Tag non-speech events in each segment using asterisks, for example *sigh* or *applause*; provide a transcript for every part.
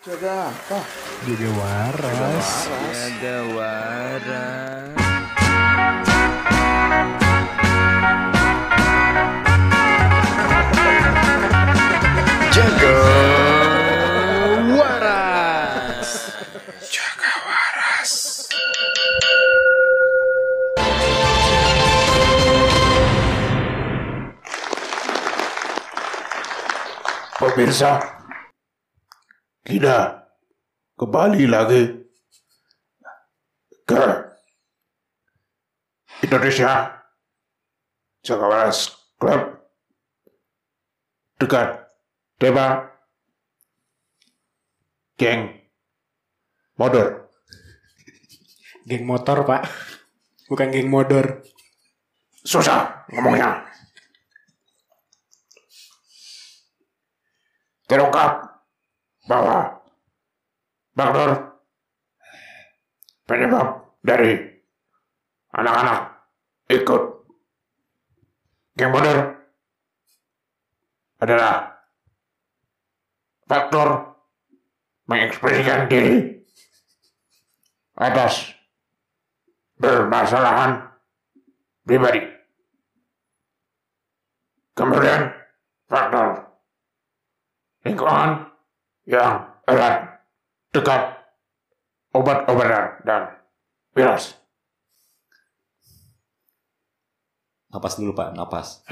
Jaga apa? Jaga waras. Jaga waras. Jaga waras. Jaga waras. Pemirsa, kita kembali lagi ke Indonesia Waras Club dengan tema geng modern. Geng motor, Pak. Bukan geng modor. Susah ngomongnya. Terungkap bahwa faktor penyebab dari anak-anak ikut geng modern adalah faktor mengekspresikan diri atas bermasalahan pribadi. Kemudian faktor lingkungan yang erat dekat. Obat-obatan dan virus. Napas dulu Pak, napas.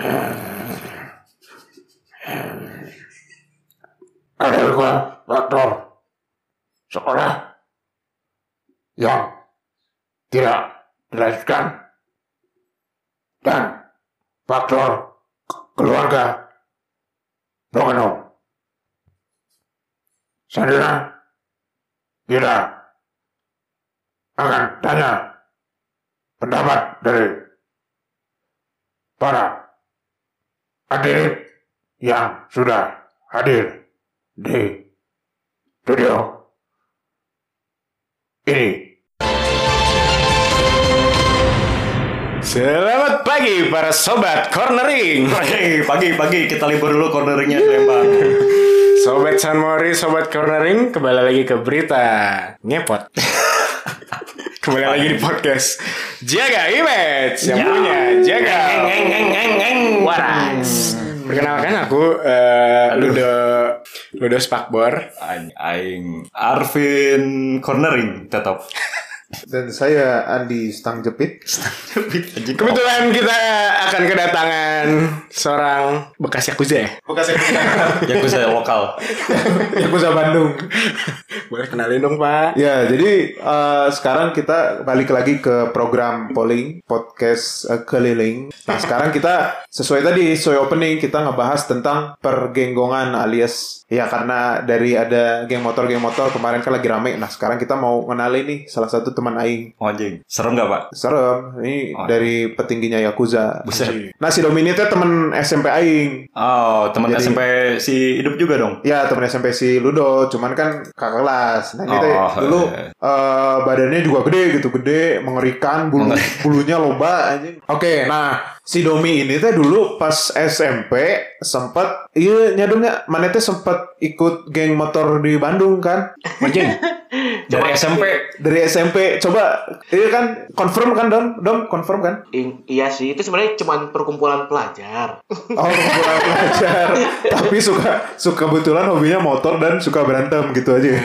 Ada juga faktor sekolah. Yang tidak dilanjutkan. Dan faktor ke- keluarga. Broken Selanjutnya kita akan tanya pendapat dari para hadirin yang sudah hadir di studio ini. Selamat pagi para sobat cornering. Hei, pagi-pagi kita libur dulu corneringnya Lembang. *laughs* Sobat San Mori, sobat cornering, kembali lagi ke berita ngepot. *laughs* kembali lagi di podcast Jaga Image yang punya Jaga Waras. Perkenalkan aku eh, Ludo Ludo Spakbor. Aing Arvin cornering tetap. Dan saya Andi Stang Jepit. Kebetulan kita akan kedatangan seorang bekas Yakuza ya. Bekas Yang *laughs* saya lokal. Yakuza Bandung. Boleh kenalin dong Pak. Ya, jadi eh, sekarang kita balik lagi ke program polling podcast eh, keliling. Nah, sekarang kita sesuai tadi sesuai opening kita ngebahas tentang pergenggongan alias ya karena dari ada geng motor geng motor kemarin kan lagi rame. Nah, sekarang kita mau kenalin nih salah satu teman aing. Oh, anjing, serem gak Pak? Serem, ini Oh. dari petingginya Yakuza. Buset. Nah, si Domini itu temen SMP aing. Oh, teman Jadi- SMP si hidup juga dong. Ya temen SMP si Ludo, cuman kan kakak kelas. Nah Oh, dulu iya. eh, badannya juga gede gitu, gede, mengerikan, bulu bulunya loba anjing. Oke, nah si Domi ini teh dulu pas SMP sempet iya nyadungnya mana teh sempet ikut geng motor di Bandung kan *laughs* Anjing. Dari SMP. dari SMP coba iya kan confirm kan Dom Dom confirm kan I- iya sih, itu sebenarnya cuma perkumpulan pelajar. oh kumpulan pelajar *laughs* tapi suka suka kebetulan hobinya motor dan suka berantem gitu aja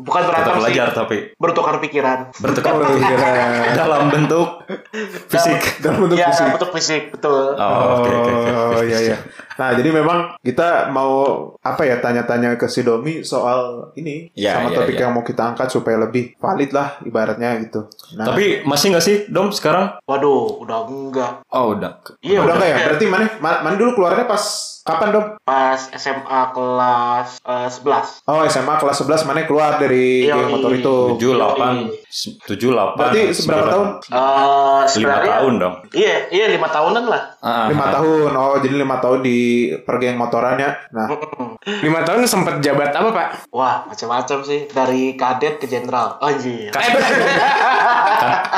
Bukan Tetap berantem sih, tapi bertukar pikiran. bertukar *laughs* iya. dalam bentuk fisik. dalam bentuk ya, fisik. bentuk fisik, betul. Oh, oke oke oke. Oh iya iya. Nah jadi memang kita mau apa ya tanya-tanya ke si Domi soal ini Ya, sama ya, topik ya. yang mau kita angkat supaya lebih valid lah ibaratnya gitu. Nah, Tapi masih nggak sih Dom sekarang? Waduh, udah enggak. Oh udah. Iya, udah enggak ya? enggak. Berarti mana? ma- Mana dulu keluarnya pas kapan dong? Pas SMA kelas eh, 11. Oh SMA kelas 11 mana keluar dari Iya, geng motor iya. itu? Tujuh delapan tujuh delapan. Berarti seberapa tahun? Eh, Lima sebenarnya tahun dong. Iya, iya lima tahunan lah. Ah, Lima ah. tahun. Oh jadi lima tahun di pergeng motorannya. Nah Lima tahun sempat jabat apa Pak? Wah, macam-macam sih. Dari kadet ke jenderal. Anjir. Kan-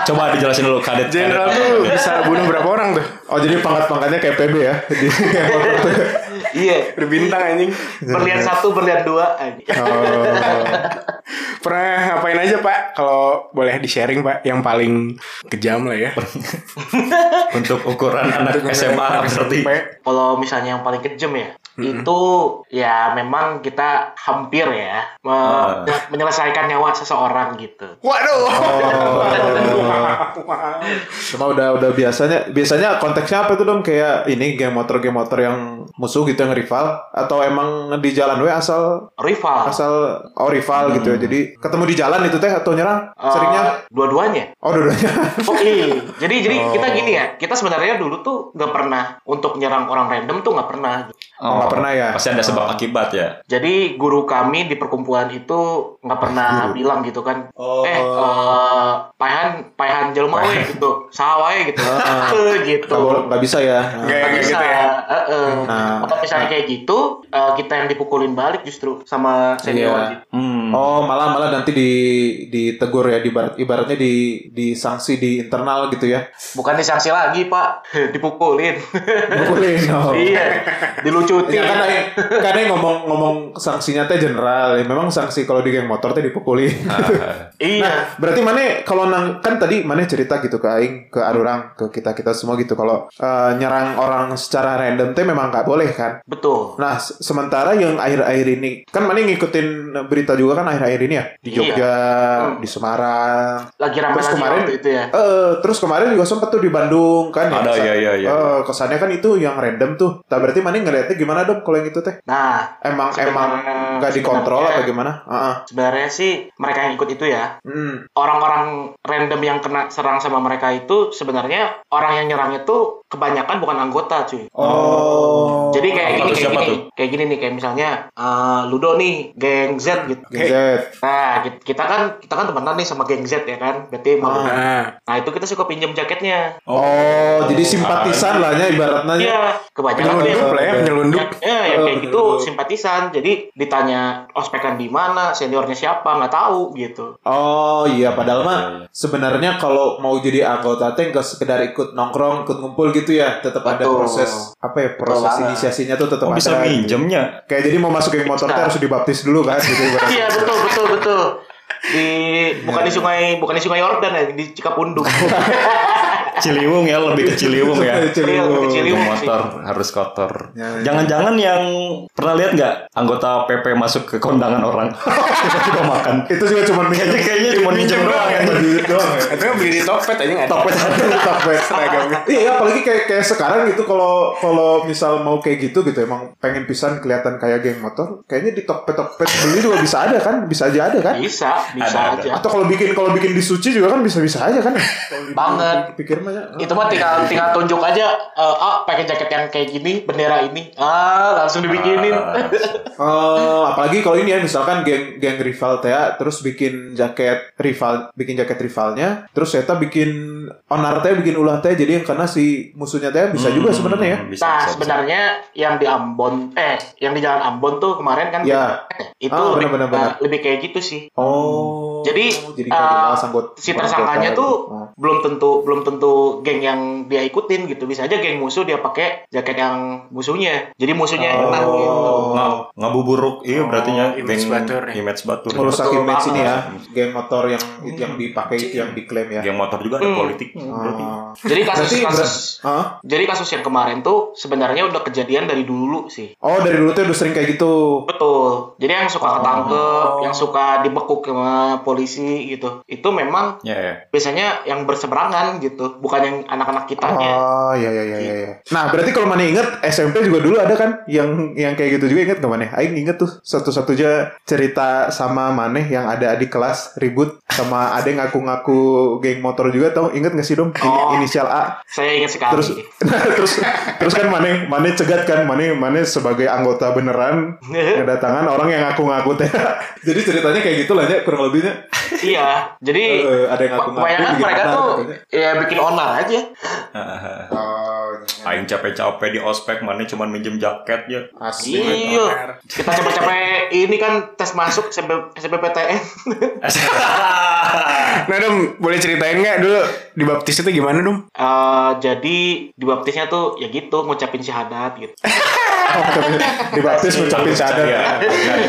Coba dijelasin dulu kadet. Jenderal tuh bisa bunuh berapa orang tuh? Oh jadi pangkat-pangkatnya kayak PB ya *laughs* Iya. *laughs* Berbintang anjing. Berlian satu, berlian dua. anjing. Oh. *laughs* Pernah ngapain aja pak? Kalau boleh di sharing pak, yang paling kejam lah ya. *laughs* Untuk ukuran anak SMA berarti. Kalau misalnya yang paling kejam ya, itu ya memang kita hampir ya me- Ah. menyelesaikan nyawa seseorang gitu. Waduh. Cuma udah udah biasanya biasanya konteksnya apa tuh dong kayak ini geng motor geng motor yang musuh gitu yang rival atau emang di jalan we asal Rival. asal oh rival gitu ya. Jadi ketemu di jalan itu teh atau nyerang Eh, seringnya dua-duanya. oh dua-duanya. *laughs* Oh iya. Jadi jadi kita gini ya. Kita sebenarnya dulu tuh nggak pernah untuk nyerang orang random tuh nggak pernah. Oh, nggak pernah ya. Pasti ada sebab akibat ya. Jadi guru kami di perkumpulan itu nggak pernah bilang gitu kan. Oh. Eh, eh, paehan paehan jelma we gitu. Saha wae gitu. *laughs* gitu. Nggak boleh- nggak bisa ya. Nggak- nggak bisa. gitu ya. Eh, eh. Nah. Kalau misalnya kayak gitu, eh, kita yang dipukulin balik justru sama senior. Iya. gitu. Hmm. Oh malah malah nanti di ditegur ya di ibarat ibaratnya di di sanksi di internal gitu ya. Bukan disanksi lagi pak, *laughs* dipukulin. Pukulin. Oh. iya, dilucutin. Ya kan aing- kan aing ngomong ngomong sanksinya teh general. Ya, memang sanksi kalau di geng motor teh dipukulin. Ah, *laughs* Iya. Berarti mana kalau nang kan tadi mana cerita gitu ke aing ke Arurang ke kita kita semua gitu kalau eh, nyerang orang secara random teh memang nggak boleh kan. Betul. Nah se- sementara yang akhir-akhir ini kan mana ngikutin berita juga kan akhir-akhir ini ya di Iya. Jogja, Hmm. di Semarang. Lagi rame Terus kemarin itu ya. Eh, terus kemarin juga sempat tuh di Bandung kan ya. Ada, kesan- iya, iya, iya. Eh, kesannya kan itu yang random tuh. Nah, berarti mana ngeliatnya gimana dong kalau yang itu teh? Nah, Emang emang nggak dikontrol apa gimana? Heeh. sebenarnya sih mereka yang ikut itu ya. Hmm. Orang-orang random yang kena serang sama mereka itu sebenarnya orang yang nyerang itu kebanyakan bukan anggota cuy. Oh. Jadi kayak gini, kayak siapa gini, tuh? kayak gini nih, kayak misalnya eh, Ludo nih, geng Z gitu. Gen Z. Nah, kit- kita kan kita kan temenan nih sama geng Z ya kan, berarti mau. Nah, Nah itu kita suka pinjam jaketnya. Oh, jadi simpatisan lah ya ibaratnya. Iya, kebanyakan tuh penyelundup yang lah ya, penyelundup. Ya, yang kayak Oh, gitu betul. simpatisan. Jadi ditanya ospekan di mana, seniornya siapa, nggak tahu gitu. Oh iya, padahal mah sebenarnya kalau mau jadi anggota nggak sekedar ikut nongkrong, ikut ngumpul gitu ya, tetap ada proses apa ya proses banget. Inisiasinya tuh tetap Oh, ada. bisa minjemnya. Kayak jadi mau masuk geng motor Bisa. harus dibaptis dulu kan gitu. *laughs* Iya betul betul betul. Di bukan di sungai bukan di sungai Yordan ya, di Cikapundung. *laughs* Ciliwung ya, lebih ke Ciliwung ya. *laughs* Iya, Ciliwung. Yang motor harus kotor. Ya, ya. Jangan-jangan yang pernah lihat nggak anggota PP masuk ke kondangan orang *laughs* tiba-tiba makan. Itu juga cuma minjem Kayaknya cuma minjem doang ya. doang ya. itu kan beli di Tokped aja nggak. Topet Tokped. Seragamnya. Iya, apalagi kayak kayak sekarang gitu kalau kalau misal mau kayak gitu gitu emang pengen pisan kelihatan kayak geng motor, kayaknya di Tokped Tokped beli juga bisa ada kan? Bisa aja ada kan? Bisa, bisa Ada, ada. aja. Atau kalau bikin kalau bikin di Suci juga kan bisa-bisa aja kan? Banget. Pikir mah ya. Itu mah tinggal tinggal tunjuk aja eh, ah pakai jaket yang kayak gini, bendera ini. Ah, langsung dibikinin. Eh, apalagi kalau ini ya misalkan geng geng rival teh ya, terus bikin jaket rival bikin jaket rivalnya terus saya bikin onar teh bikin ulah teh jadi yang karena si musuhnya teh bisa juga sebenarnya ya Bisa, Nah, bisa, bisa. sebenarnya yang di Ambon eh yang di Jalan Ambon tuh kemarin kan Ya. itu Ah, benar, benar. eh, lebih kayak gitu sih. oh Jadi, jadi dibahas anggot- si tersangkanya tuh gitu. Oh. belum tentu belum tentu geng yang dia ikutin gitu bisa aja geng musuh dia pakai jaket yang musuhnya jadi musuhnya yang kena Oh. gitu Nga- ngabuburuk iya berarti nya Oh, image geng- batur ya. image batur merusak image ini ya geng motor yang yang dipakai itu yang diklaim ya geng motor juga ada Hmm. politik berarti Oh. jadi kasus Berarti kasus ber- Hah? jadi kasus yang kemarin tuh sebenarnya udah kejadian dari dulu sih oh dari dulu tuh udah sering kayak gitu betul jadi yang suka Oh. ketangkep yang suka dibekuk sama polisi gitu. Itu memang ya ya. biasanya yang berseberangan gitu bukan yang anak-anak kitanya Oh iya iya iya iya. iya. Nah berarti kalau mana inget SMP juga dulu ada kan? Yang yang kayak gitu juga inget gak mana? Aing inget tuh satu-satunya cerita sama Maneh yang ada adik kelas ribut sama ada yang ngaku-ngaku geng motor juga tau? Inget gak sih dong Oh. inisial A. saya ingat sekali. Terus *laughs* terus terus kan Maneh Maneh cegat kan? Maneh Maneh sebagai anggota beneran *laughs* kedatangan orang yang ngaku-ngaku teh. *laughs* Jadi ceritanya kayak gitu lah ya kurang lebihnya *laughs* iya jadi Eh, ada yang kebanyakan mereka tuh katanya. ya bikin onar aja oh, Aing capek-capek di ospek mana cuman minjem jaket ya asli Iya. Kita capek-capek ini kan tes masuk SMP, SBPTN. *laughs* Nah, Dom, boleh ceritain nggak dulu di baptis itu gimana, Dom? Eh, jadi dibaptisnya tuh ya gitu ngucapin syahadat gitu. *laughs* Dibaptis ngucapin syahadat. Iya.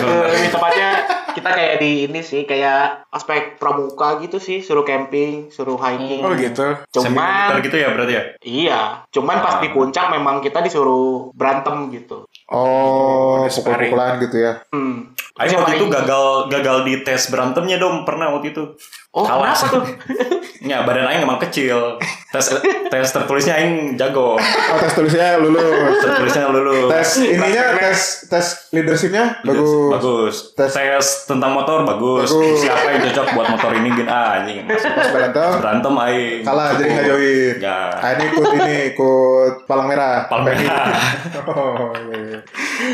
Lebih tepatnya kita kayak di ini sih kayak aspek pramuka gitu sih suruh camping suruh hiking Oh gitu. cuman gitu ya berarti ya? iya cuman pas di puncak memang kita disuruh berantem gitu Oh, pukul-pukulan gitu ya. hmm. Aing Siapa waktu itu gagal gagal di tes berantemnya dong pernah waktu itu. Oh Kalah. kenapa tuh *laughs* Ya badan Aing emang kecil. Tes tes tertulisnya Aing jago. Oh, tes tulisnya lulus. Tertulisnya lulus. tes ininya tes tes leadershipnya bagus. Bagus. Tes- Tes, tentang motor bagus. Bagus. Siapa yang cocok buat motor ini gini ah anjing. Pas berantem Berantem Aing. kalah jadi nggak join. Ya. Ah, ini ikut ini ikut palang merah. Palang merah. *laughs* Oh, iya.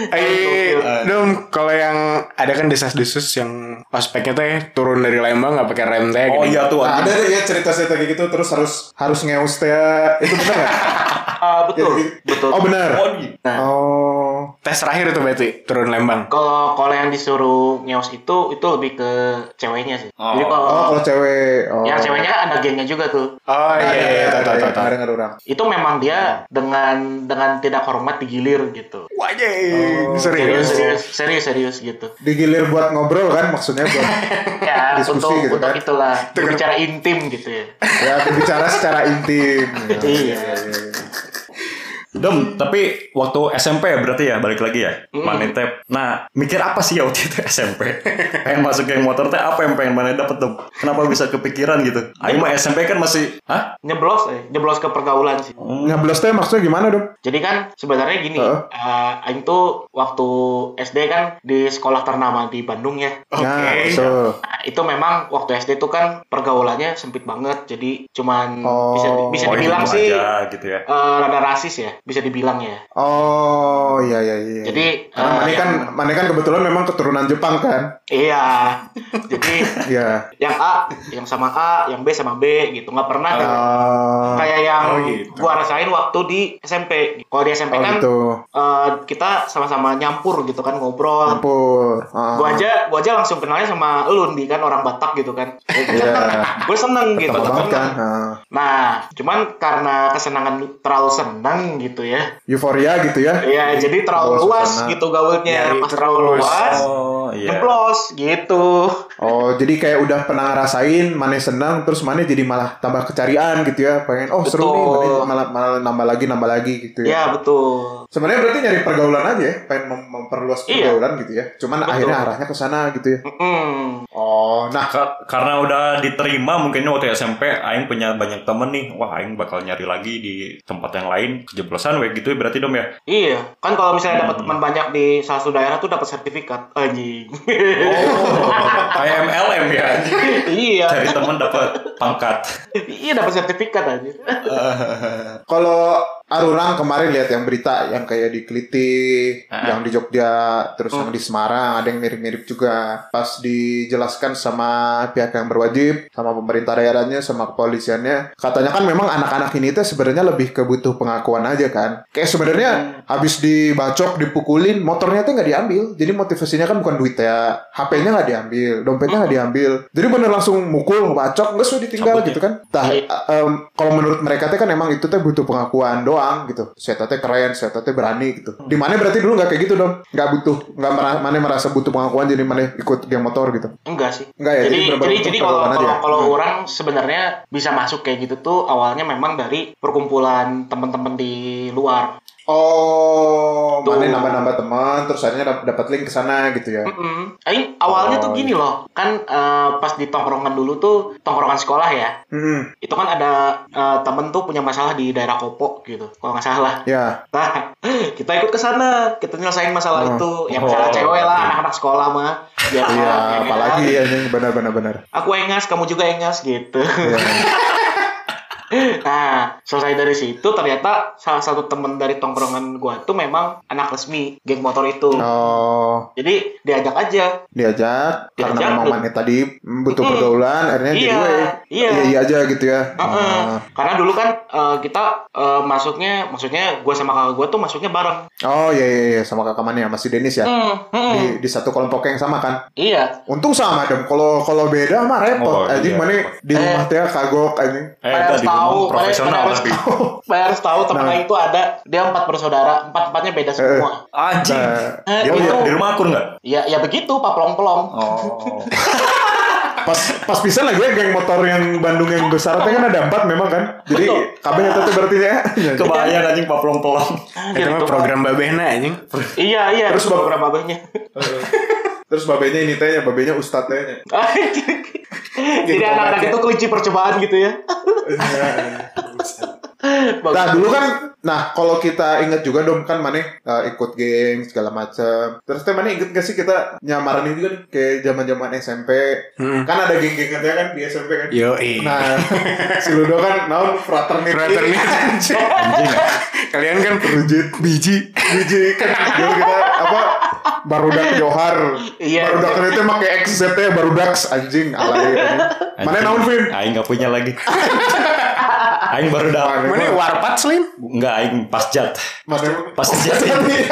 Eh, dom, kalau yang ada kan desas-desus yang ospeknya teh turun dari Lembang nggak pakai rem teh. Oh gini. iya tuh. Nah, ada deh ya cerita-cerita kayak gitu terus harus harus ngeus teh itu benar nggak? *laughs* Ah, betul Jadi- betul Oh benar. Oh, di- Oh. Tes terakhir itu berarti turun Lembang. kalau kalau yang disuruh ngeos itu itu lebih ke ceweknya sih Oh. jadi kalau Oh kalau cewek. Oh. yang ceweknya ada gengnya juga tuh Oh iya, iya, iya, tahu, tahu, tahu, tahu. Ada nggak orang? itu memang dia dengan dengan tidak hormat digilir gitu Wajib, Oh, serius. serius serius serius gitu Digilir buat ngobrol kan maksudnya buat *laughs* ya Diskusi untuk gitu untuk kan? itulah berbicara intim gitu ya ya berbicara secara intim. *laughs* Iya. Dom, tapi waktu SMP ya berarti ya balik lagi ya, Mane teh. Nah, mikir apa sih ya waktu itu SMP? *laughs* pengen masuk geng motor teh apa yang pengen Mane dapet dong? Kenapa bisa kepikiran gitu? Aing mah SMP kan masih, hah? nyeblos eh nyeblos ke pergaulan sih Nyablos teh maksudnya gimana dong? jadi kan sebenarnya gini Heeh. eh, Aing tuh waktu SD kan di sekolah ternama di Bandung ya Ya, betul. Nah, itu memang waktu SD tuh kan pergaulannya sempit banget jadi cuman Oh. bisa bisa Oh, dibilang sih aja gitu ya. eh, rada rasis ya bisa dibilang ya Oh, iya iya iya. Jadi, karena eh, Mane kan yang- Mane kan kebetulan memang keturunan Jepang kan? iya *laughs* jadi Iya. yang A yang sama A yang B sama B gitu nggak pernah kayak- Oh, kayak yang oh gitu. gua rasain waktu di SMP kalau di SMP oh kan gitu. eh, kita sama-sama nyampur gitu kan ngobrol Ampun. Ah. gua aja gua aja langsung kenalnya sama lu di kan orang Batak gitu kan Iya. *laughs* gue seneng gitu kan? Ah. nah cuman karena kesenangan terlalu seneng gitu ya. Euforia gitu ya? ya jadi terlalu luas gitu gaulnya. Nyari pas terlalu luas Oh, iya. jeblos gitu Oh, jadi kayak udah pernah ngerasain, Mane senang, terus Mane jadi malah tambah kecarian gitu ya, pengen, oh seru nih, Betul. Malah, malah nambah lagi, nambah lagi gitu ya ya. betul Sebenarnya berarti nyari pergaulan aja ya, pengen mem- memperluas Iya. pergaulan gitu ya. Cuman Betul. akhirnya arahnya ke sana gitu ya. Mm-mm. Oh, nah Ka- karena udah diterima mungkin waktu SMP Aing punya banyak temen nih Wah Aing bakal nyari lagi di tempat yang lain Kejeblosan weh gitu ya berarti dom ya iya kan kalau misalnya Hmm. dapat teman banyak di salah satu daerah tuh dapat sertifikat anjing Oh. Kayak MLM ya. Iya. Cari temen dapat pangkat. Iya dapat sertifikat aja kalau Arurang kemarin lihat yang berita yang kayak di Keliti, Ah. yang di Jogja, terus Hmm. yang di Semarang, ada yang mirip-mirip juga. Pas dijelaskan sama pihak yang berwajib, sama pemerintah daerahnya, sama kepolisiannya, katanya kan memang anak-anak ini tuh sebenarnya lebih kebutuh pengakuan aja kan. Kayak sebenarnya habis dibacok, dipukulin, motornya tuh nggak diambil. Jadi motivasinya kan bukan duit ya, HP-nya nggak diambil, dompetnya nggak diambil. Jadi bener langsung mukul, bacok, nggak sudah ditinggal Cabut ya? gitu kan. Nah, em, kalau menurut mereka teh kan emang itu teh butuh pengakuan doang gitu. Saya teh keren, saya teh berani gitu. Di mana berarti dulu nggak kayak gitu dong? Nggak butuh, nggak merasa, mana merasa butuh pengakuan jadi mana ikut geng motor gitu. enggak sih Enggak ya, jadi jadi jadi kalau ya? kalau Hmm. orang sebenarnya bisa masuk kayak gitu tuh awalnya memang dari perkumpulan teman-teman di luar Oh, Tuh. mana nambah-nambah teman, terus akhirnya dap- dapat link ke sana gitu ya. Mm-mm. Aing awalnya Oh, tuh gini loh, kan eh, pas di tongkrongan dulu tuh tongkrongan sekolah ya, Hmm, itu kan ada eh, temen tuh punya masalah di daerah Kopo gitu, kalau nggak salah. ya. Nah, *laughs* kita ikut ke sana, kita nyelesain masalah Oh. itu, ya masalah Oh, cewek lah, oke. anak-anak sekolah mah. Ya, Iya, ya kan? apalagi ya ini benar-benar benar. Aku engas, kamu juga engas gitu. Iya. *laughs* Nah, selesai dari situ ternyata salah satu temen dari tongkrongan gua tuh memang anak resmi geng motor itu. Oh, Jadi diajak aja. diajak, karena Diajak, memang tuh. mana tadi butuh Mm-mm. pergaulan, akhirnya jadi Iya, gue iya. iya iya aja gitu ya. Heeh. Oh. Karena dulu kan eh, kita eh, masuknya, maksudnya gue sama kakak gue tuh masuknya bareng. Oh iya iya iya sama kakak mana ya masih Denis ya Hmm, hmm. di di satu kelompok yang sama kan. Iya. Untung sama dong. Kalau kalau beda mah repot. Oh, anjing iya. mana di Eh. rumah teh kagok anjing. Eh, gua tahu, profesional tapi. *laughs* tahu, harus tahu teman Nah. Itu ada dia empat bersaudara, empat empatnya beda semua. Anjing. Nah, Eh, Dia itu, di rumah akur nggak? ya ya begitu, pak pelong pelong. Oh. *laughs* pas pas bisa lagi ya geng motor yang Bandung yang besar teh kan ada empat memang kan jadi kabeh eta teh berarti ya *laughs* Kebayang anjing Pak Pelong-pelong. Itu mah program babehna anjing. Iya iya, Terus program babahnya. terus babenya ini tehnya babenya ustad tehnya Jadi anak-anak itu kelinci percobaan gitu ya. Nah dulu kan, nah kalau kita inget juga dong kan mana uh, ikut geng segala macam. Terus teh mana inget gak sih kita nyamaran juga nih kayak zaman zaman SMP. Hmm. Kan ada geng-gengnya kan di SMP kan. Yo, eh. Nah *laughs* si Ludo kan naon fraternity. Fraternity. *laughs* Anjing ya. Kalian kan Rujit biji. biji kan dulu kita apa barudak *laughs* Johar. Iya. Barudak itu make XZ nya barudak anjing alay. Mana naon Vin? Aing nggak punya lagi. *laughs* Aing baru dapat. Mana warpat slim? Enggak, Aing pasjat. Mana Pas jat.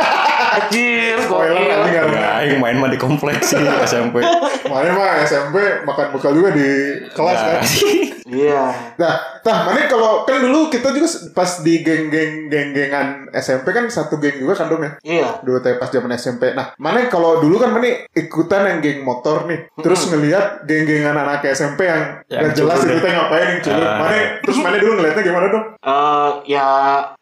*laughs* Anjir, Spoiler Enggak, Aing main mah di kompleks sih SMP. Mana mah SMP makan bekal juga di kelas kan. Iya. Nah, nah, mana kalau kan dulu kita juga pas di geng-geng geng-gengan SMP kan satu geng juga kan dong ya. Iya. Dulu teh pas zaman SMP. Nah, mana kalau dulu kan mana ikutan yang geng motor nih. Terus ngelihat geng-gengan anak SMP yang Yang gak jelas itu ya. teh ngapain yang culun. Ah. Mana terus mana dulu ngeliatnya gimana dong? Eh ya,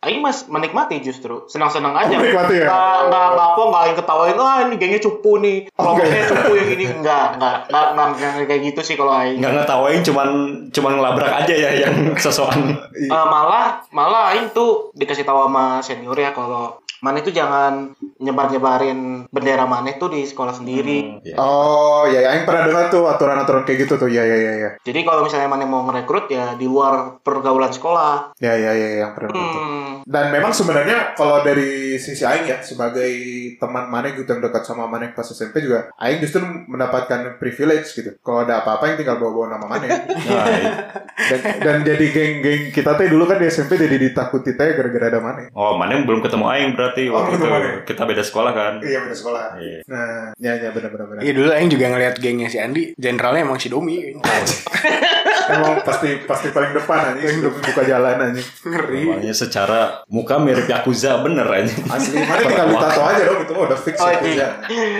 Aing mas menikmati justru, senang-senang aja. Menikmati ya? Nggak nggak nggak apa, nggak Aing ketawain. Ah ini gengnya cupu nih, Oh, kelompoknya enggak. cupu yang ini enggak, enggak, enggak, enggak, enggak kayak gitu sih kalau Aing. Enggak ngetawain cuman cuman ngelabrak aja ya yang sosokan. *laughs* Eh, malah malah Aing tuh dikasih tahu sama senior ya kalau mana itu jangan nyebar-nyebarin bendera mana tuh di sekolah sendiri. Ya. Oh, ya, ya, yang pernah dengar tuh aturan-aturan kayak gitu tuh. Ya, ya, ya, ya. Jadi kalau misalnya mana mau ngerekrut ya di luar pergaulan sekolah. Ya, ya, ya, yang pernah dengar tuh. Hmm, Dan memang sebenarnya kalau dari sisi Aing ya sebagai teman Mane gitu yang dekat sama Mane pas SMP juga Aing justru mendapatkan privilege gitu. Kalau ada apa-apa yang tinggal bawa-bawa nama Mane. *laughs* Nah, iya. dan, dan jadi geng-geng kita teh dulu kan di SMP jadi ditakuti teh gara-gara ada Mane. Oh, mana yang belum ketemu Aing berarti Oh, waktu belum itu. Aing. Kita beda sekolah kan. Iya beda sekolah. Iya. Nah, ya ya benar-benar benar. Iya dulu Aing juga ngeliat gengnya si Andi, jenderalnya emang si Domi. *laughs* Emang pasti pasti paling depan aja buka jalan aja. Ngeri. Namanya secara muka mirip Yakuza bener aja. Asli Mane tinggal ditato aja dong itu udah fix Oh, ya. iya.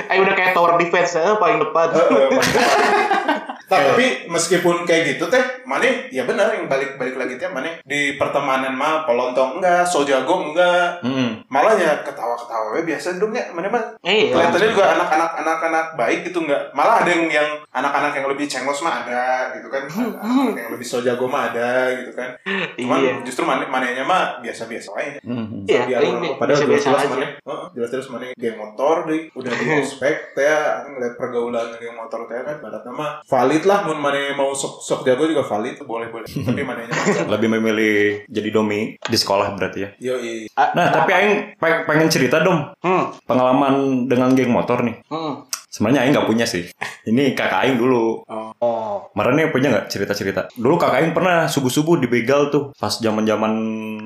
Aing udah kayak tower defense eh, paling depan. Heeh, paling depan. *laughs* Nah, tapi meskipun kayak gitu teh, Mane ya benar yang balik-balik lagi teh Mane di pertemanan mah pelontong enggak, so jago enggak. Hmm. Malah ya ketawa-ketawa we biasa dong ya Mane mah. Iya. Kelihatannya juga anak-anak anak-anak baik gitu enggak. Malah ada yang yang anak-anak yang lebih cenglos mah ada gitu kan. Anak-anak yang lebih so jago mah ada gitu kan. Cuman Iya. justru Mane manenya mah biasa-biasa aja. Hmm. Iya, Biar Aing orang- padahal jelas-jelas aja. mana heeh, jelas-jelas mana geng motor deh udah di *laughs* ospek teh ngeliat pergaulan geng motor teh kan barat nama valid lah mun mana mau sok sok jago juga valid boleh boleh *laughs* tapi mananya Lebih memilih jadi domi di sekolah berarti ya. yo i Nah, tapi Aing pe- pengen cerita dong Hmm. pengalaman dengan geng motor nih. Hmm. Sebenarnya Aing nggak punya sih. Ini kakak Aing dulu. Oh. Marane punya nggak cerita-cerita? Dulu kakak Aing pernah subuh-subuh dibegal tuh pas zaman-zaman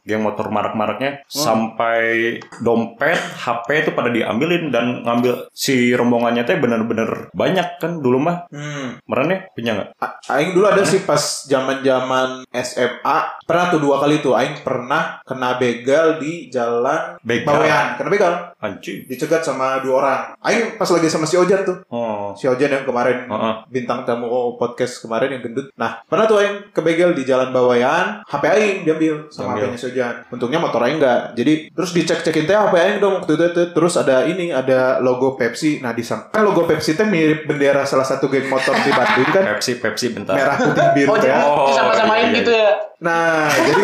geng motor marak-maraknya sampai dompet, HP itu pada diambilin dan ngambil si rombongannya teh bener-bener banyak kan dulu mah. hmm. Marane punya nggak? A- Aing dulu ada sih pas zaman zaman SMA pernah tuh dua kali tuh Aing pernah kena begal di jalan Begal. Bawean kena begal Anjing. dicegat sama dua orang Aing pas lagi sama si Ojan tuh Oh. si Ojan yang kemarin Heeh. bintang tamu podcast kemarin yang gendut. Nah, pernah tuh Aing kebegel di Jalan Bawayan, HP Aing diambil sama. HP-nya Sojan. Untungnya motor Aing enggak. Jadi terus dicek-cekin teh HP Aing dong waktu itu, itu. terus ada ini ada logo Pepsi. Nah, disang kan logo Pepsi teh mirip bendera salah satu geng motor di Bandung kan. Pepsi, Pepsi bentar. Merah putih biru Oh, jadi ya. Oh, sama-samain iya, iya, gitu ya. Nah, jadi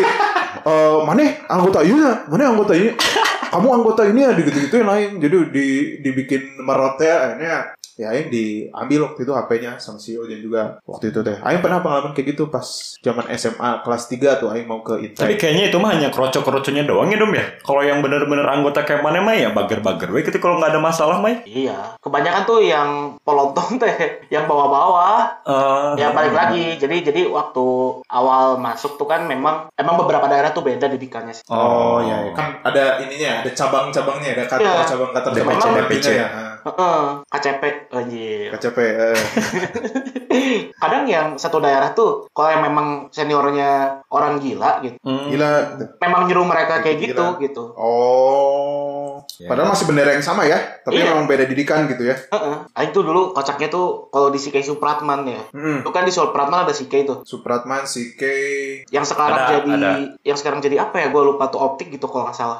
eh mana anggota ini mana anggota ini kamu anggota ini ya digitu-gituin lain. Jadi di dibikin merote akhirnya ya Aing diambil waktu itu HP-nya sama si Ojan juga waktu itu teh Aing pernah pengalaman kayak gitu pas zaman SMA kelas 3 tuh Aing mau ke Tapi ITEK kayaknya itu mah hanya kroco-kroconya doang ya dom ya. Kalau yang bener-bener anggota kayak mana mah ya bager-bager. we gitu kalau nggak ada masalah mah. ya. Iya. Kebanyakan tuh yang pelontong teh, yang bawa-bawa. Eh, Ya balik lagi. Jadi jadi waktu awal masuk tuh kan memang emang beberapa daerah tuh beda didikannya sih. Oh, ya, ya. kan ada ininya ada cabang-cabangnya ada kata Iya. cabang DPC, cabang DPC. ya. Heeh, KCP anjir. KCP. eh. *laughs* Kadang yang satu daerah tuh kalau yang memang seniornya orang gila gitu, Hmm. Gila. memang nyuruh mereka kayak gitu Pikiran. gitu. Oh. Padahal masih bendera yang sama ya, tapi Iya. memang beda didikan gitu ya. Heeh. Aing tuh dulu kocaknya tuh kalau di CK Supratman ya. Hmm. Itu kan di Supratman ada CK tuh. Supratman, CK. Yang sekarang Ada, jadi ada. yang sekarang jadi apa ya? Gue lupa tuh optik gitu kalau nggak salah.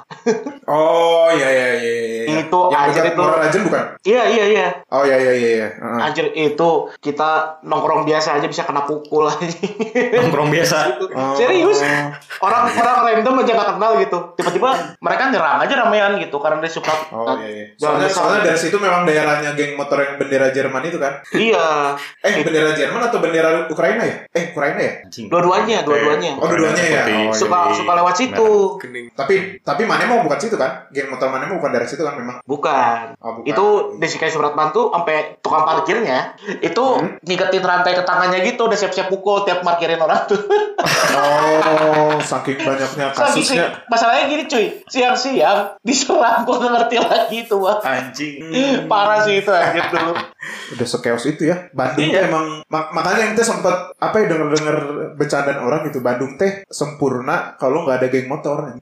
Oh iya iya iya. iya. Itu yang dekat itu. Rajen bukan? Iya iya iya. Oh iya iya iya. iya. Heeh. Anjir itu kita nongkrong biasa aja bisa kena pukul aja. Nongkrong biasa. Oh. Serius? Orang-orang random aja gak kenal gitu. Tiba-tiba mereka nyerang aja ramean gitu karena dia suka. Oh iya iya. Soalnya, soalnya dari situ memang daerahnya geng motor yang bendera Jerman itu kan? Iya. Eh bendera Jerman atau bendera Ukraina ya? Eh Ukraina ya? Dua-duanya, dua-duanya. Oh dua-duanya ya. Oh, suka iya. suka lewat situ. Tapi tapi mana mau bukan situ kan? Geng motor mana mau bukan dari situ kan memang? Bukan. Oh, bukan. Itu di Sikai Supratman tuh sampai tukang parkirnya itu Hmm? ngiketin rantai ke tangannya gitu udah siap-siap pukul tiap parkirin orang tuh. Oh, saking banyaknya Saking kasusnya. masalahnya gini cuy, siang-siang diserang gue ngerti lagi tuh wah. Anjing. Parah sih itu anjir dulu. Udah sekeos itu ya. Bandung Iya. emang mak- makanya ente sempat apa ya denger-denger bercandaan orang gitu. Bandung teh sempurna kalau nggak ada geng motor.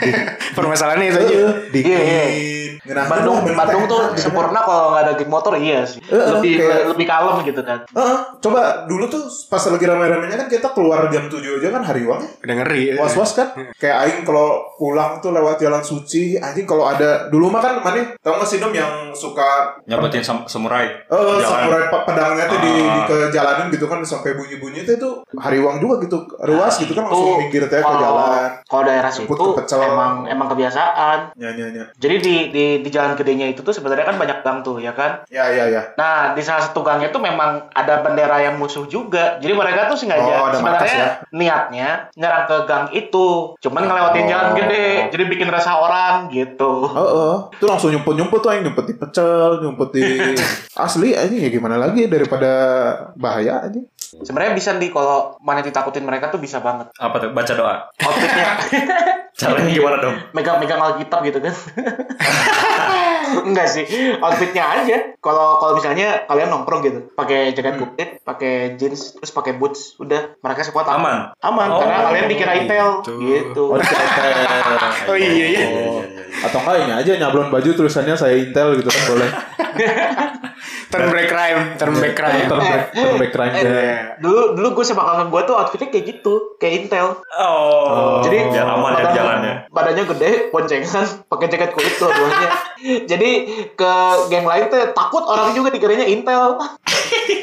*laughs* Permasalahannya itu aja. Dingin. Iya, iya. Ngenahan Bandung lah, Bandung tuh sempurna kalau nggak ada geng motor iya sih. Eh, Lebih kayak- lebih kalem gitu kan. Heeh, coba dulu tuh pas lagi ramai-ramainya kan kita keluar jam 7 aja kan hariwang ya. Udah ngeri. Was-was kan? Kayak aing kalau pulang tuh lewat jalan suci, anjing kalau ada dulu mah kan mana tau gak sih Dom yang suka Nyabetin sam- samurai. Jalan. samurai pe- pedangnya tuh di, Ah. di ke jalanan gitu kan sampai bunyi-bunyi itu tuh hariwang juga gitu ruas gitu kan langsung Tuh, minggir teh ke kalau jalan kalau daerah situ ke. Emang emang kebiasaan. ya ya ya Jadi di di di jalan gedenya itu tuh sebenarnya kan banyak gang tuh ya kan. ya ya ya Nah di salah satu gangnya tuh memang ada bendera yang musuh juga. Jadi mereka tuh sengaja Oh, sebenarnya ya? niatnya nyerang ke gang itu, cuman ngelewatin Oh. jalan gede. Jadi bikin resah orang gitu. Oh, oh. itu langsung nyumput-nyumput tuh yang nyumput di pecel, nyumput di *laughs* asli aja ya gimana lagi daripada bahaya aja. Sebenarnya bisa di kalau mana ditakutin mereka tuh bisa banget. Apa tuh? Baca doa. Outfitnya *laughs* Caranya gimana dong? megang-megang alkitab gitu kan. *laughs* Enggak sih, outfitnya aja. Kalau kalau misalnya kalian nongkrong gitu, pakai jaket Hmm. kulit, pakai jeans, terus pakai boots, udah mereka semua tahu. Aman? Aman, Oh, karena kalian dikira intel gitu. gitu. Oh. *laughs* Oh iya iya. Oh. Atau enggak ini aja nyablon baju tulisannya saya Intel gitu kan boleh. Turn back crime, turn back crime. Turn back, turn back crime Eh, day. dulu dulu gue sama kakak gue tuh outfitnya kayak gitu, kayak intel. Oh. Jadi biar aman ya di jalannya. Badannya gede, boncengan, pakai jaket kulit dua-duanya. Jadi ke geng lain tuh takut orang juga dikiranya intel.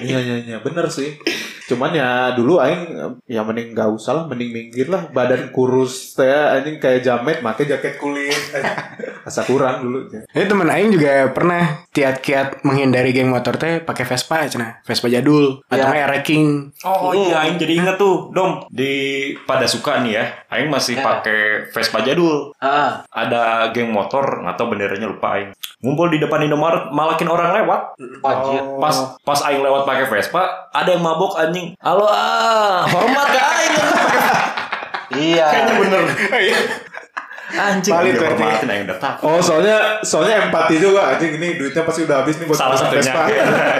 Iya iya iya bener sih. Cuman ya dulu aing ya mending gak usah lah, mending minggir lah. Badan kurus teh anjing kayak jamet make jaket kulit. *laughs* Asa kurang dulu. Ini temen Aing juga pernah kiat-kiat menghindari geng motor teh pakai Vespa cina, Vespa jadul atau Iya. nggak King. Oh iya, Aing jadi inget tuh, Dom. Di pada suka nih ya, Aing masih Ya. pakai Vespa jadul. Ah, Ada geng motor, nggak tahu benderanya lupa Aing. Ngumpul di depan Indomaret, malakin orang lewat. wajib. Pas pas Aing lewat pakai Vespa, ada yang mabok anjing. Halo ah, hormat ke Aing. Iya. Kayaknya bener. Anjing, dia berarti. hormatin Aing udah tak. Oh soalnya soalnya empati juga anjing ini duitnya pasti udah habis nih buat Salah satunya. Vespa.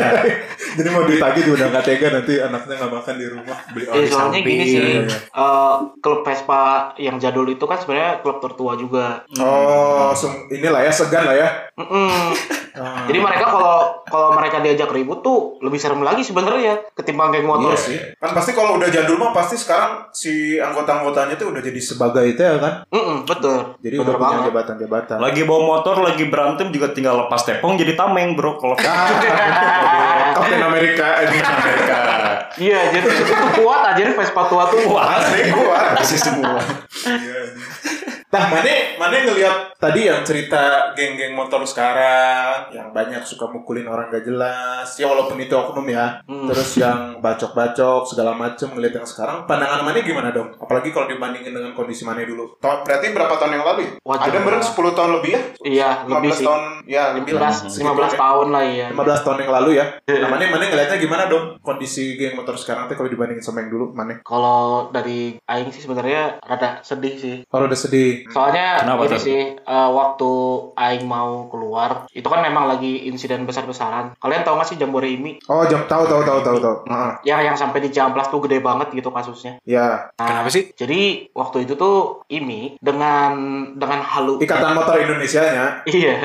*laughs* Jadi mau duit lagi juga udah gak tega nanti anaknya gak makan di rumah. Beli Eh, soalnya samping. gini sih, Iya, iya. eh, klub Vespa yang jadul itu kan sebenarnya klub tertua juga. Oh, inilah ya segan lah ya. Mm-mm. *laughs* Ah. Jadi mereka kalau kalau mereka diajak ribut tuh lebih serem lagi sebenarnya ketimbang geng motor. Iya sih. Kan pasti kalau udah jadul mah pasti sekarang si anggota-anggotanya tuh udah jadi sebagai itu ya kan. Mm-mm, betul. Jadi Bener udah punya banget. jabatan-jabatan. Lagi bawa motor, lagi berantem juga tinggal lepas tepung jadi tameng bro. Kalau Ah, *laughs* Kapten Amerika ini Amerika. Iya, jadi itu kuat aja nih Vespa tua tuh. Asli kuat. kasih semua. Nah, mana mana ngelihat tadi yang cerita geng-geng motor sekarang yang banyak suka mukulin orang gak jelas, ya walaupun itu oknum ya. Hmm. Terus yang bacok-bacok segala macem ngelihat yang sekarang, pandangan mana gimana dong? Apalagi kalau dibandingin dengan kondisi mana dulu. Berarti berapa tahun yang lalu? ya? Wajar. Ada meren 10 tahun lebih ya? Iya, lebih 15 sih. tahun ya lebih lah. 15, Segitu 15 ya. tahun lah ya. 15 tahun yang lalu ya. Iya. Nah, mana mana ngelihatnya gimana dong kondisi geng motor sekarang tuh kalau dibandingin sama yang dulu? Mana? Kalau dari Aing sih sebenarnya rada sedih sih. Kalau udah sedih. Soalnya Kenapa ini tuh? sih eh, waktu aing mau keluar itu kan memang lagi insiden besar-besaran. Kalian tahu gak sih Jambore Imi? Oh, jam tahu tahu tahu tahu tahu. Heeh. Ya yang sampai di Jamplas tuh gede banget gitu kasusnya. Ya, Nah, Kenapa sih? Jadi waktu itu tuh Imi dengan dengan halu Ikatan Motor Indonesia-nya. Iya,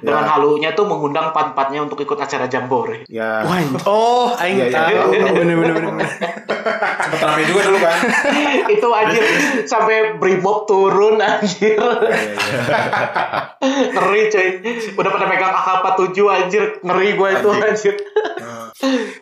dengan Ya. halunya tuh mengundang pan-pannya untuk ikut acara Jambore. Ya. Wah, *laughs* oh, aing Iya, iya. tahu. Bener bener bener. bener. Sempet rame juga dulu kan. itu anjir sampai brimob turun anjir. ngeri cuy. Udah pada pegang AK-47 anjir. Ngeri gue itu anjir.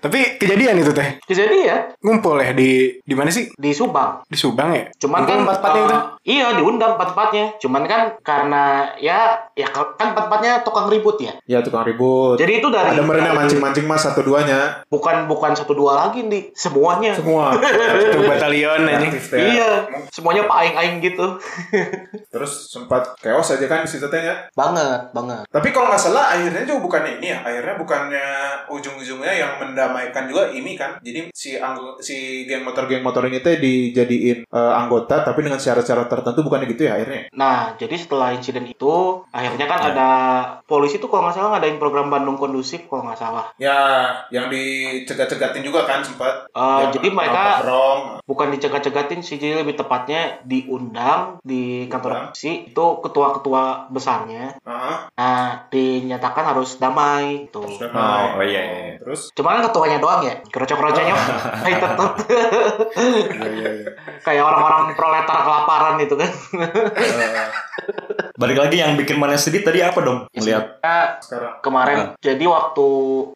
Tapi kejadian itu teh. Jadi ya Ngumpul ya di di mana sih? di Subang. Di Subang ya? Cuman Ngumpul kan empat-empatnya itu. eh, Iya diundang empat-empatnya. Cuman kan karena ya ya kan empat-empatnya tukang ribut ya. Ya tukang ribut. Jadi itu dari ada meren yang mancing-mancing mas satu duanya. bukan bukan satu dua lagi nih semuanya. Semua. *laughs* Satu batalion aja. Teh. Iya, semuanya pak aing-aing gitu. *laughs* Terus sempat chaos aja kan di situ teh ya. banget, banget. Tapi kalau nggak salah akhirnya juga bukan ini ya. Akhirnya bukannya ujung-ujungnya yang mendamaikan juga ini kan. Jadi si anggo, si geng motor geng motor ini teh dijadiin eh, anggota tapi dengan syarat-syarat tertentu bukannya gitu ya akhirnya. Nah, jadi setelah insiden itu, akhirnya kan ada polisi tuh kalau nggak salah ngadain program Bandung kondusif kalau nggak salah. Ya, yang dicegat-cegatin juga kan sempat. Eh, Yang jadi mereka bukan dicegat-cegatin sih, jadi lebih tepatnya diundang di kantor polisi itu ketua-ketua besarnya. Heeh. Nah, dinyatakan harus damai tuh. Sudah Oh, naik. oh iya, iya. Terus Cuman kan ketuanya doang ya, kerocok-kerocoknya *laughs* kayak tetep iya iya iya. kayak orang-orang proletar kelaparan itu kan. Eh, *laughs* Balik lagi yang bikin mana sedih tadi apa dong? Melihat. Nah, sekarang kemarin jadi waktu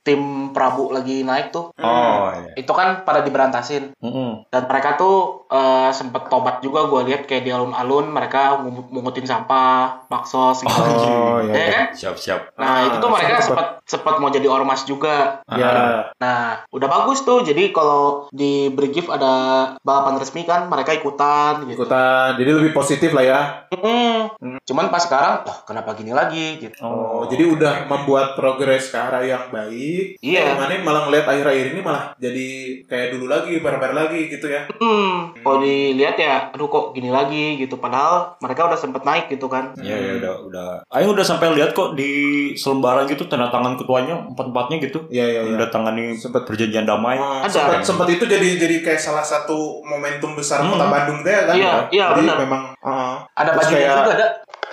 tim Prabu lagi naik tuh, Oh iya. itu kan pada diberantasin. Mm-mm. dan mereka tuh eh, sempet tobat juga gue lihat kayak di alun-alun mereka mungutin sampah bakso segala Oh ya iya. kan Siap siap. nah Ah, itu tuh mereka sempet. sempat sempat mau jadi ormas juga Ya. nah udah bagus tuh jadi kalau di Brigif ada balapan resmi kan mereka ikutan gitu Ikutan. Jadi lebih positif lah ya. Mm-mm. cuman pas sekarang oh kenapa gini lagi gitu Oh, jadi udah membuat progres ke arah yang baik. Iya. Mana malah ngeliat akhir-akhir ini malah jadi kayak dulu lagi, barbar lagi gitu ya. Hmm, kalau dilihat ya, aduh kok gini lagi gitu. Padahal mereka udah sempet naik gitu kan. Iya ya udah udah. Aing udah sampai lihat kok di selembaran gitu tanda tangan ketuanya empat empatnya gitu. Iya iya iya. Udah tangani Sempet. perjanjian damai. Oh, Ada. sempat, sempat itu jadi jadi kayak salah satu momentum besar Hmm. kota Bandung deh kan. Iya, iya, Jadi benar. memang uh, Ada bajunya kayak- juga ada.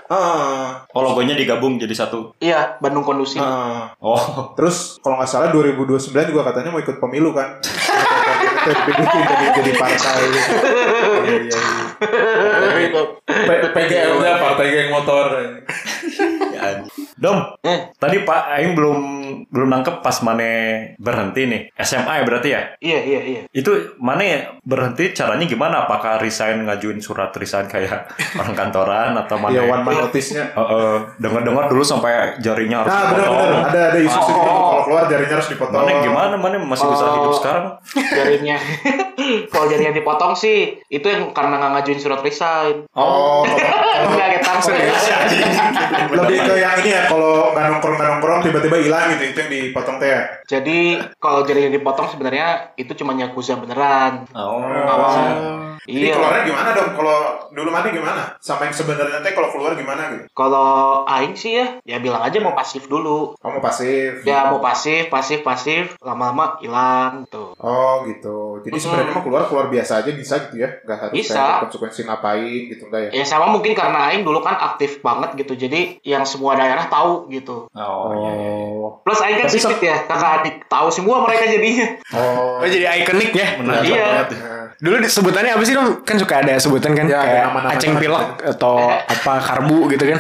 uh, Oh logonya digabung jadi satu. Iya, Bandung kondusif. uh. Oh. Terus kalau nggak salah 2029 juga katanya mau ikut pemilu kan. *laughs* Jadi jadi partai. *laughs* Iya, iya, iya. *laughs* P- PGL nya partai geng motor. Ya, Dom, Eh, tadi Pak Aing belum belum nangkep pas Mane berhenti nih. SMA ya berarti ya? iya, iya, iya. Itu Mane berhenti caranya gimana? Apakah resign ngajuin surat resign kayak *laughs* orang kantoran atau Mane? Iya one man notice-nya. Heeh, dengar-dengar dulu sampai jarinya harus Nah benar dipotong. benar ada ada isu sih Oh. kalau keluar jarinya harus dipotong. Mane gimana? Mane masih bisa Oh. hidup sekarang? *laughs* Jarinya. kalau jarinya dipotong sih, itu yang karena nggak ngajuin surat resign. Oh, *laughs* Enggak kita *laughs* lebih ke yang ini ya kalau nggak nongkrong nggak nongkrong tiba-tiba hilang gitu itu yang dipotong teh. ya? Jadi kalau jarinya dipotong sebenarnya itu cuma yakuza beneran. Oh. Oh. Jadi Iya. keluarnya gimana dong? Kalau dulu mana gimana? Sampai sebenarnya teh kalau keluar gimana gitu? Kalau aing sih ya, ya bilang aja mau pasif dulu. Kamu pasif. Ya mau pasif, pasif, pasif, lama-lama hilang tuh. Oh gitu. Jadi sebenarnya mah keluar keluar biasa aja bisa gitu ya? Gak harus Bisa. kayak konsekuensi ngapain gitu enggak ya? Ya sama mungkin karena aing dulu kan aktif banget gitu. Jadi yang semua daerah tahu gitu. Oh, iya, iya. Oh. Plus aing kan sipit ya, kakak adik tahu semua mereka jadinya. Oh. Oh jadi ikonik ya. Menarik Iya. banget. Nah, Dulu di- sebutannya apa sih dong? Kan suka ada sebutan kan Ya, kayak aceng tertentu. pilek atau apa karbu gitu kan.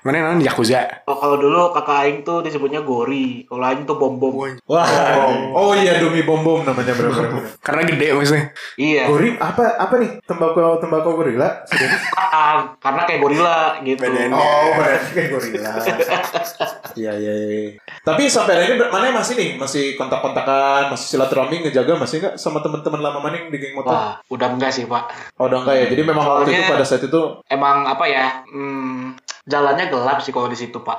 Mana namanya yakuza. Oh, kalau dulu kakak aing tuh disebutnya gori. Kalau aing tuh bom bom. Wah. Oh, oh iya Dumi Bom Bom namanya benar-benar. Karena gede maksudnya. Iya. Gori apa apa nih? Tembakau tembakau gorila? Serius? Ah, karena kayak gorila gitu. Oh, berarti kayak gorila. Iya, iya, iya. Tapi sampai hari ini mana masih nih? Masih kontak-kontakan, masih silaturahmi ngejaga masih nggak sama teman-teman lama mana yang di geng motor? Wah, udah enggak sih pak. Oh, udah enggak ya. Jadi memang waktu itu Soalnya- pada saat itu Emang apa ya? Hmm, jalannya gelap sih kalau di situ pak.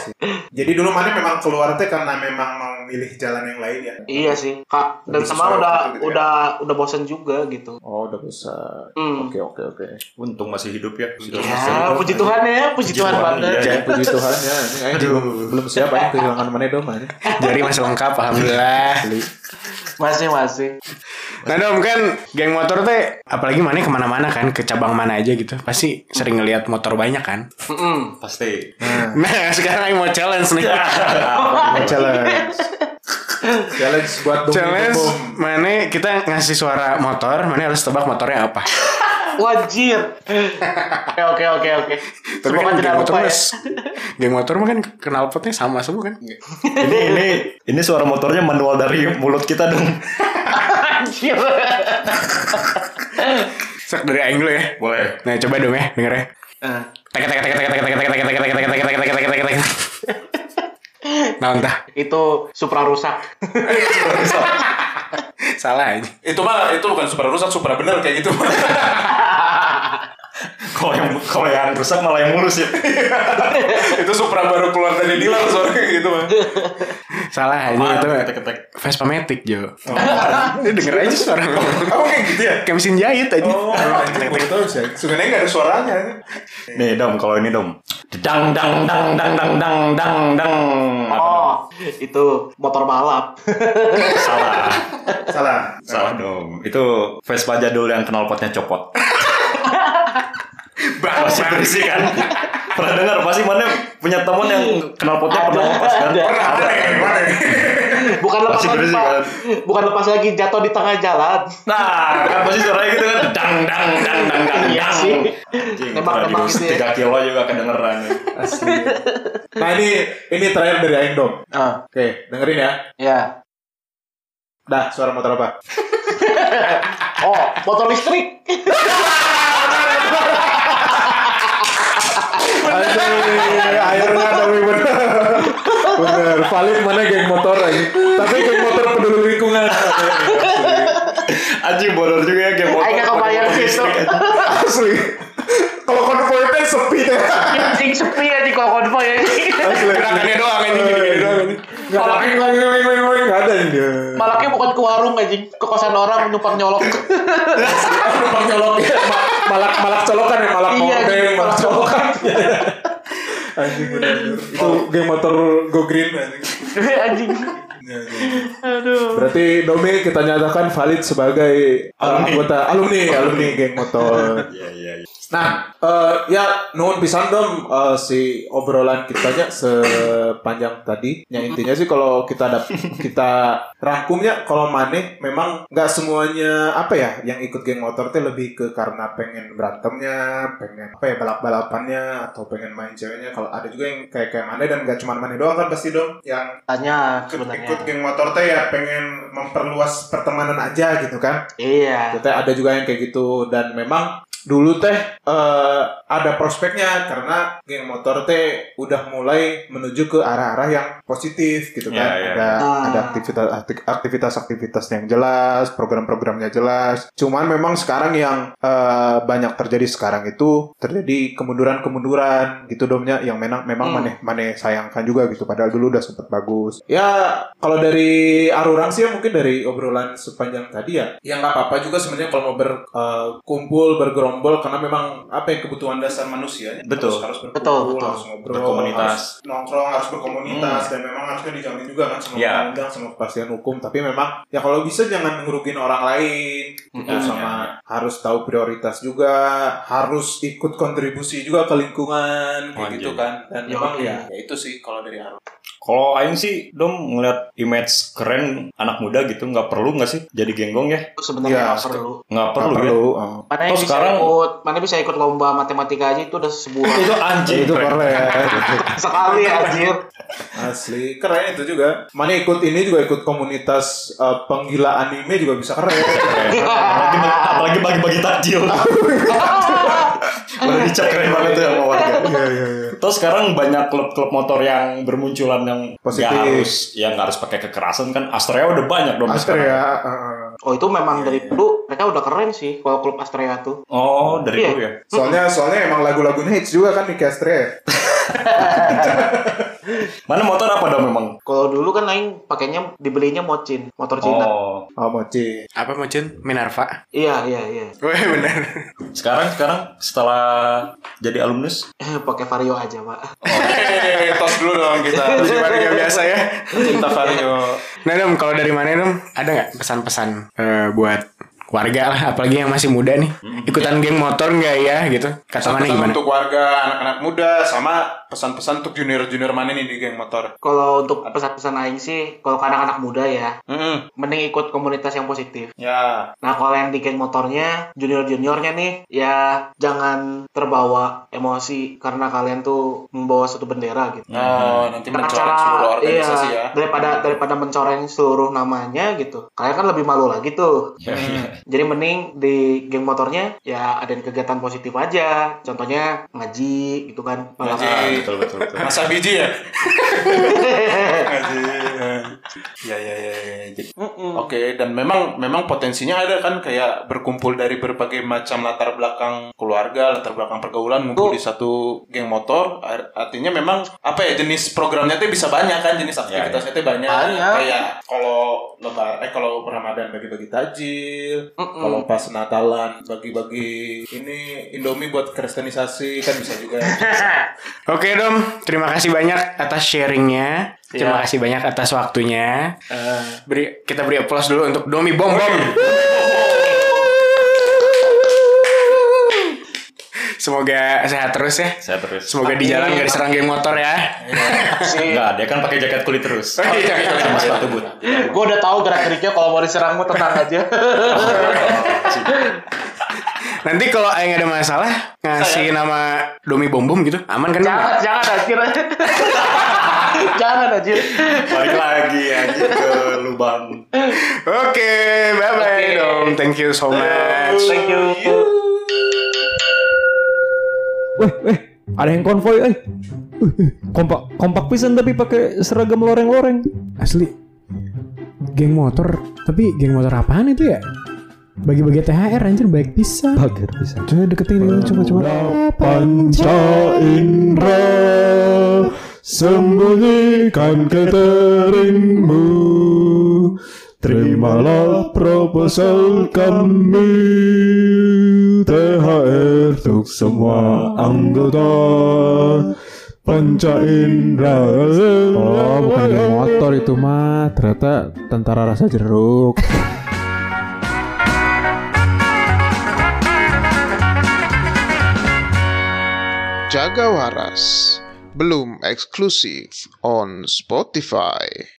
Sih. *laughs* Jadi dulu mana memang keluar teh karena memang mau milih jalan yang lain ya. iya sih kak dan Lebih sama udah gitu ya. udah udah bosan juga gitu. Oh, udah bisa. Hmm. Oke, oke, oke. Untung masih hidup ya. Sudah Ya, puji Tuhan ya, puji Tuhan Tuhan, banget. iya, Ya, puji Tuhan ya. Ini belum, belum siap aing kehilangan mana dong mana. *laughs* Jari masih lengkap, alhamdulillah. Masih masih. Nah dom kan geng motor teh apalagi mana ke mana-mana kan ke cabang mana aja gitu pasti sering ngelihat motor banyak kan. Mm-mm. Pasti. Nah *laughs* sekarang yang mau challenge nih. Mau challenge. challenge buat Domi challenge mana kita ngasih suara motor mana harus tebak motornya apa. Wajir. Oke oke oke oke. Tapi kan tidak geng motor lupa ya. geng motor mah kan knalpotnya sama semua kan. ini ini ini suara motornya manual dari mulut kita dong. Anjir. Sak dari aing dulu ya. Boleh. Nah coba dong ya denger ya. Nah, entah. Itu supra rusak. *laughs* Salah aja. Itu mah itu bukan supra rusak, supra bener kayak gitu. *laughs* Kalau yang kalau yang rusak malah yang mulus ya. *laughs* itu Supra baru keluar dari dealer soalnya kayak gitu mah. Salah aja itu mah. ketek-ketek. Vespa Matic Jo. Ini denger aja suara. *laughs* Kamu kayak gitu ya? Kayak mesin jahit aja. Oh. Sebenarnya nggak ada suaranya. Nih dom, kalau ini dom. Dang dang dang dang dang dang dang dang. Oh, itu motor balap. Salah. Salah. Salah dong. Itu Vespa jadul yang knalpotnya copot. Masih berisik kan? Pernah dengar pasti mana punya teman yang knalpotnya pernah lepas kan? Ada. Mana ya? Mana ya? Bukan lepas Masih kan? Bukan lepas lagi jatuh di tengah jalan. Nah, kan pasti suaranya gitu kan. Dang dang dang dang dang Iya dang. sih. Nembak-nembak radius gitu ya. 3 kilo juga kedengeran. Asli. Nah ini ini terakhir dari Aing Dom. Ah, Oke, dengerin ya. ya. Dah, suara motor apa? *laughs* Oh, motor listrik. *laughs* Aduh, akhirnya Domi bener. Valid mana geng motor aja. Tapi geng motor peduli lingkungan. Anjing bodor juga ya game motor. Nggak kebayang itu. anjing. Asli. Kalau konvoynya sepi deh. Anjing sepi aja kalau konvoy ya. Asli. Gerakannya doang ini gini doang ini. Ada ini. Malaknya bukan ke warung anjing, ke kosan orang numpang nyolok. Numpang nyolok ya. Ma- Malak malak colokan ya, malak Iya, malak colokan. Anjing bener. Itu geng motor go green anjing. *laughs* anjing. *laughs* Aduh. Berarti Domi kita nyatakan valid sebagai uh, anggota alumni alumni geng motor. *laughs* Iya iya iya. Nah, eh, ya nuhun pisan dong eh, si obrolan kitanya sepanjang tadi. Yang intinya sih kalau kita ada *laughs* kita rangkumnya kalau maneh memang nggak semuanya apa ya yang ikut geng motor teh lebih ke karena pengen berantemnya, pengen apa ya balap-balapannya atau pengen main ceweknya. Kalau ada juga yang kayak kayak maneh dan nggak cuma maneh doang kan pasti dong yang Tanya ikut, ikut geng motor teh ya pengen memperluas pertemanan aja gitu kan. Iya. Teh ada juga yang kayak gitu dan memang dulu teh eh, ada prospeknya karena geng motor teh udah mulai menuju ke arah-arah yang positif gitu kan. Ya, ya, ada ya. ada aktivitas aktivitas aktivitas yang jelas, program-programnya jelas. Cuman memang sekarang yang eh, banyak terjadi sekarang itu terjadi kemunduran-kemunduran gitu domnya yang memang memang Hmm. maneh maneh sayangkan juga gitu padahal dulu udah sempet bagus. Ya kalau dari Arurang sih ya mungkin dari obrolan sepanjang tadi ya ya nggak apa-apa juga sebenarnya kalau mau berkumpul bergerombol karena memang apa ya kebutuhan dasar manusia Betul. harus, harus berkumpul Betul, betul. harus ngobrol Berkomunitas. harus nongkrong harus berkomunitas dan memang harusnya dijamin juga kan sama Ya. undang sama kepastian hukum tapi memang ya kalau bisa jangan ngerugin orang lain gitu Mm-mm. sama harus tahu prioritas juga harus ikut kontribusi juga ke lingkungan kayak gitu kan dan Yo, memang ya, ya itu sih kalau dari Arul Kalau Aing sih dom ngeliat image keren anak muda gitu nggak perlu nggak sih jadi genggong ya? Itu sebenarnya Iya, nggak perlu. Nggak perlu, Nggak ya? perlu oh. Mana Toh yang bisa sekarang- ikut, mana bisa ikut lomba matematika aja itu udah sebuah Itu anjing. itu keren. *laughs* sekali anjir. asli keren itu juga mana ikut ini juga ikut komunitas eh, penggila anime juga bisa keren Keren. Apalagi, apalagi bagi-bagi takjil. *laughs* Udah dicap keren banget tuh sama warga. iya iya iya Terus sekarang banyak klub-klub motor yang bermunculan yang Positif. nggak harus yang nggak harus pakai kekerasan kan. Astrea udah banyak dong Astrea uh, Oh itu memang dari dulu mereka udah keren sih kalau klub Astrea tuh. Oh, dari Iya. dulu ya. Soalnya soalnya emang lagu-lagunya hits juga kan di Castre. *laughs* Mana motor apa dong memang? Kalau dulu kan Aing pakainya dibelinya Mocin, motor Cina. Oh, Oh, mochi. Apa Mocin? Minerva. Iya, iya, iya. Wah benar. sekarang sekarang setelah jadi alumnus Eh, pakai Vario aja, Pak. Hehehe, tos dulu dong kita. *laughs* Warga biasa ya. Cinta Vario. Nah Dom, kalau dari mana Dom? Ada nggak pesan-pesan eh, buat warga lah, apalagi yang masih muda nih, ikutan geng motor nggak ya gitu? Kata mana gimana? untuk warga anak-anak muda sama pesan-pesan untuk junior-junior mana nih di geng motor. Kalau untuk pesan-pesan Aing sih, kalau ke anak-anak muda ya, Hmm, mending ikut komunitas yang positif. ya. Nah, kalau yang di geng motornya, junior-juniornya nih, ya jangan terbawa emosi karena kalian tuh membawa satu bendera gitu. Oh, nanti Dengan mencoreng seluruh organisasi iya, ya. daripada daripada mencoreng seluruh namanya gitu. Kalian kan lebih malu lagi tuh. Jadi mending di geng motornya ya ada kegiatan positif aja. Contohnya ngaji gitu kan. Ngaji. betul betul betul Masa biji ya? *laughs* Ngaji. Ya ya ya. ya. Jadi- Oke, dan memang memang potensinya ada kan kayak berkumpul dari berbagai macam latar belakang keluarga, latar belakang pergaulan ngumpul di satu geng motor. Ar- Artinya memang apa ya jenis programnya tuh bisa banyak kan jenis aktivitasnya tuh banyak. Banyak. Kayak kalau lebar eh kalau Ramadan bagi-bagi tajil, kalau pas Natalan bagi-bagi ini Indomie buat kristenisasi kan bisa juga. *laughs* Oke Dom, terima kasih banyak atas sharingnya. Terima kasih banyak atas waktunya. Eh, beri kita beri aplaus dulu untuk Domi Bom Bom. Semoga sehat terus ya. saya terus Semoga di jalan gak diserang geng motor ya. enggak dia kan pakai jaket kulit terus Oh, iya. sama sepatu boot Gue udah tahu gerak-geriknya kalau mau diserang mau tenang aja. Nanti kalau Aing ada masalah ngasih nama Domi Bom Bom gitu, aman kan? Jangan, jangan anjir. *laughs* jangan anjir. balik lagi aja ke lubang Oke, bye bye Oke. Dom. Thank you so much. Thank you. Weh, weh, ada yang konvoy, eh. Kompak, kompak pisan tapi pakai seragam loreng-loreng. Asli. Geng motor, tapi geng motor apaan itu ya? Bagi-bagi THR anjir baik bisa. Bager pisan. Coba deketin dulu coba coba. Panca indra Sembunyikan cateringmu Terimalah proposal kami THR untuk semua anggota Panca indra Oh, bukan geng motor itu mah. Ternyata tentara rasa jeruk. Jaga waras belum eksklusif on Spotify.